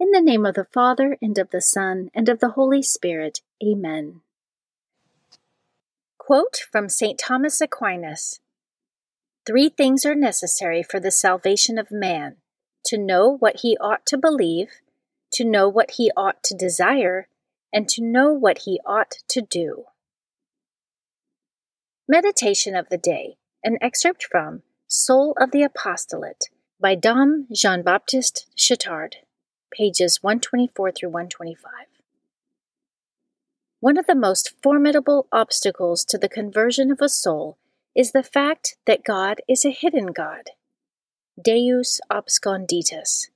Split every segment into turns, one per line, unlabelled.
In the name of the Father, and of the Son, and of the Holy Spirit. Amen. Quote from St. Thomas Aquinas Three things are necessary for the salvation of man to know what he ought to believe, to know what he ought to desire, and to know what he ought to do. Meditation of the Day, an excerpt from Soul of the Apostolate by Dom Jean Baptiste Chautard pages 124 through 125. One of the most formidable obstacles to the conversion of a soul is the fact that God is a hidden God. Deus absconditus.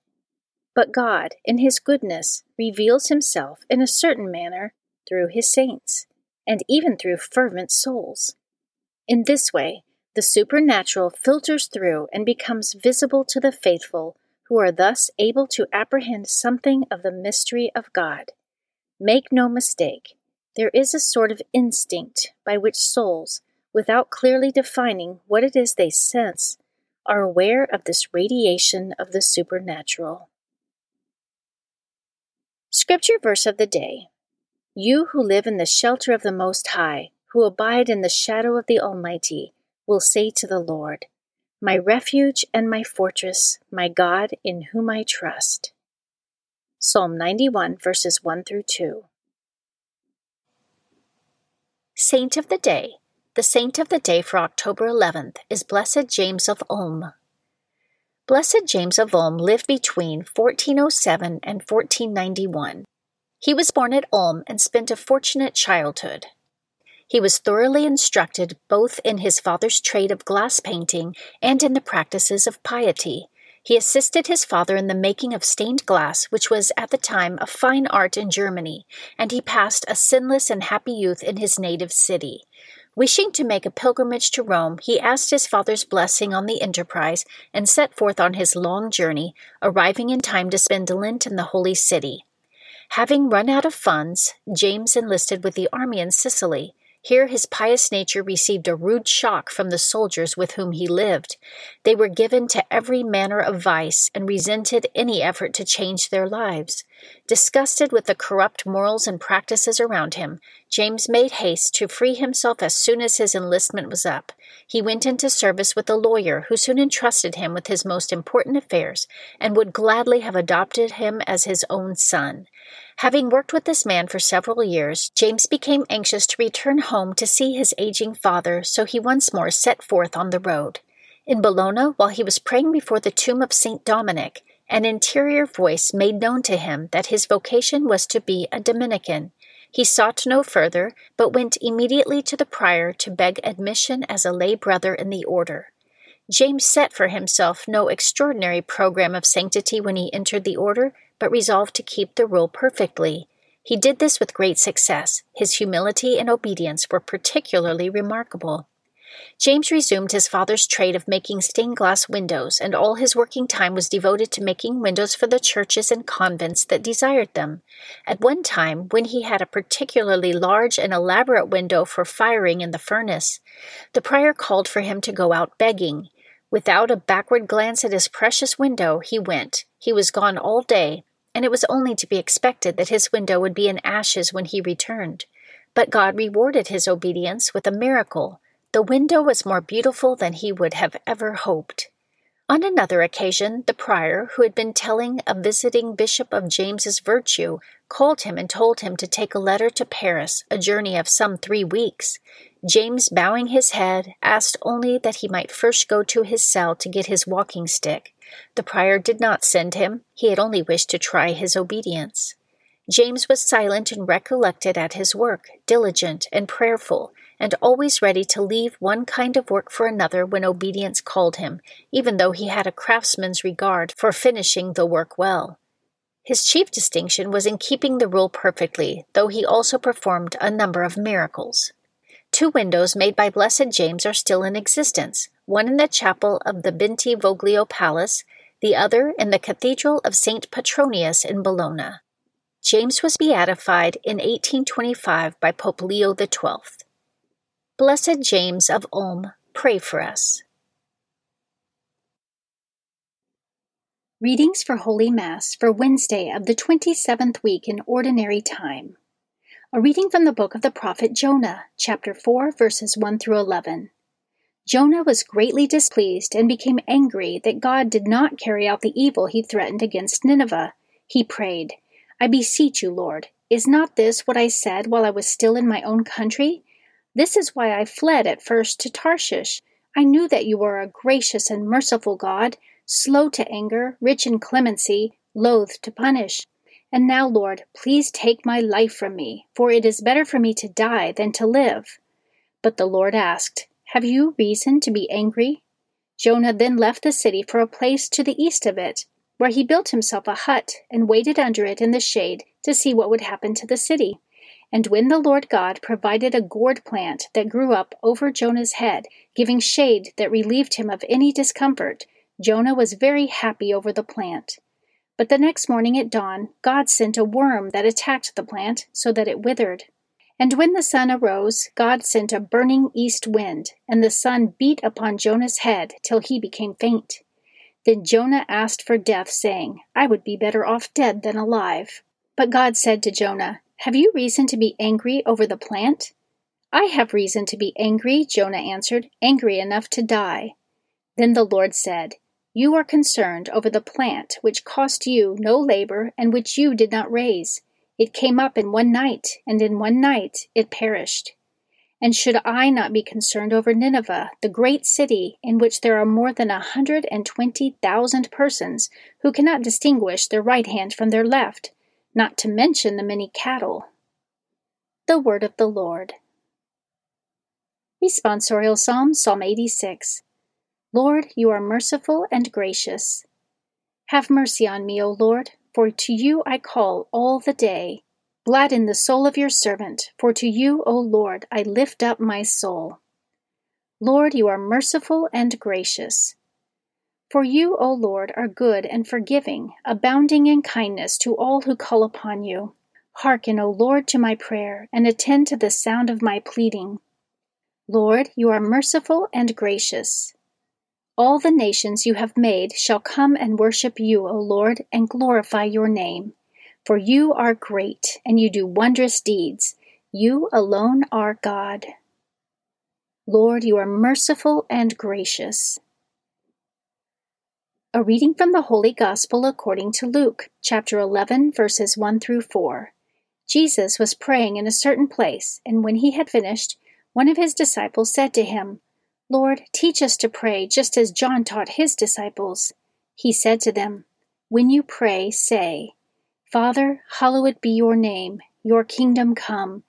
But God, in His goodness, reveals Himself in a certain manner through His saints, and even through fervent souls. In this way, the supernatural filters through and becomes visible to the faithful who are thus able to apprehend something of the mystery of God. Make no mistake, there is a sort of instinct by which souls, without clearly defining what it is they sense, are aware of this radiation of the supernatural. Scripture verse of the day You who live in the shelter of the Most High, who abide in the shadow of the Almighty, will say to the Lord, my refuge and my fortress, my God in whom I trust. Psalm 91, verses 1 through 2. Saint of the Day. The saint of the day for October 11th is Blessed James of Ulm. Blessed James of Ulm lived between 1407 and 1491. He was born at Ulm and spent a fortunate childhood. He was thoroughly instructed both in his father's trade of glass painting and in the practices of piety. He assisted his father in the making of stained glass, which was at the time a fine art in Germany, and he passed a sinless and happy youth in his native city. Wishing to make a pilgrimage to Rome, he asked his father's blessing on the enterprise and set forth on his long journey, arriving in time to spend Lent in the Holy City. Having run out of funds, James enlisted with the army in Sicily. Here his pious nature received a rude shock from the soldiers with whom he lived. They were given to every manner of vice and resented any effort to change their lives. Disgusted with the corrupt morals and practices around him, James made haste to free himself as soon as his enlistment was up. He went into service with a lawyer who soon entrusted him with his most important affairs and would gladly have adopted him as his own son. Having worked with this man for several years, James became anxious to return home to see his aging father, so he once more set forth on the road. In Bologna, while he was praying before the tomb of St. Dominic, an interior voice made known to him that his vocation was to be a Dominican. He sought no further, but went immediately to the prior to beg admission as a lay brother in the order. James set for himself no extraordinary program of sanctity when he entered the order, but resolved to keep the rule perfectly. He did this with great success. His humility and obedience were particularly remarkable. James resumed his father's trade of making stained glass windows, and all his working time was devoted to making windows for the churches and convents that desired them. At one time, when he had a particularly large and elaborate window for firing in the furnace, the prior called for him to go out begging. Without a backward glance at his precious window, he went. He was gone all day, and it was only to be expected that his window would be in ashes when he returned. But God rewarded his obedience with a miracle. The window was more beautiful than he would have ever hoped. On another occasion, the prior, who had been telling a visiting bishop of James's virtue, called him and told him to take a letter to Paris, a journey of some three weeks. James, bowing his head, asked only that he might first go to his cell to get his walking stick. The prior did not send him, he had only wished to try his obedience. James was silent and recollected at his work, diligent and prayerful, and always ready to leave one kind of work for another when obedience called him, even though he had a craftsman's regard for finishing the work well. His chief distinction was in keeping the rule perfectly, though he also performed a number of miracles. Two windows made by Blessed James are still in existence, one in the chapel of the Bentivoglio Palace, the other in the Cathedral of St. Petronius in Bologna. James was beatified in 1825 by Pope Leo XII. Blessed James of Ulm, pray for us. Readings for Holy Mass for Wednesday of the 27th week in Ordinary Time. A reading from the book of the prophet Jonah, chapter 4, verses 1 through 11. Jonah was greatly displeased and became angry that God did not carry out the evil he threatened against Nineveh. He prayed, I beseech you, Lord, is not this what I said while I was still in my own country? This is why I fled at first to Tarshish. I knew that you were a gracious and merciful God, slow to anger, rich in clemency, loath to punish. And now, Lord, please take my life from me, for it is better for me to die than to live. But the Lord asked, Have you reason to be angry? Jonah then left the city for a place to the east of it, where he built himself a hut and waited under it in the shade to see what would happen to the city. And when the Lord God provided a gourd plant that grew up over Jonah's head, giving shade that relieved him of any discomfort, Jonah was very happy over the plant. But the next morning at dawn, God sent a worm that attacked the plant so that it withered. And when the sun arose, God sent a burning east wind, and the sun beat upon Jonah's head till he became faint. Then Jonah asked for death, saying, I would be better off dead than alive. But God said to Jonah, have you reason to be angry over the plant? I have reason to be angry, Jonah answered, angry enough to die. Then the Lord said, You are concerned over the plant which cost you no labor and which you did not raise. It came up in one night, and in one night it perished. And should I not be concerned over Nineveh, the great city in which there are more than a hundred and twenty thousand persons who cannot distinguish their right hand from their left? not to mention the many cattle. The Word of the Lord. Responsorial Psalm, Psalm 86. Lord, you are merciful and gracious. Have mercy on me, O Lord, for to you I call all the day. Gladden the soul of your servant, for to you, O Lord, I lift up my soul. Lord, you are merciful and gracious. For you, O Lord, are good and forgiving, abounding in kindness to all who call upon you. Hearken, O Lord, to my prayer, and attend to the sound of my pleading. Lord, you are merciful and gracious. All the nations you have made shall come and worship you, O Lord, and glorify your name. For you are great, and you do wondrous deeds. You alone are God. Lord, you are merciful and gracious. A reading from the Holy Gospel according to Luke, chapter 11, verses 1 through 4. Jesus was praying in a certain place, and when he had finished, one of his disciples said to him, Lord, teach us to pray just as John taught his disciples. He said to them, When you pray, say, Father, hallowed be your name, your kingdom come.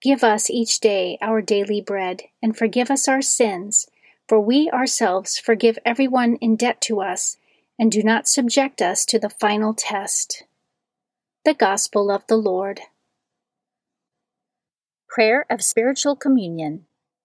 Give us each day our daily bread, and forgive us our sins, for we ourselves forgive everyone in debt to us, and do not subject us to the final test. The Gospel of the Lord. Prayer of Spiritual Communion.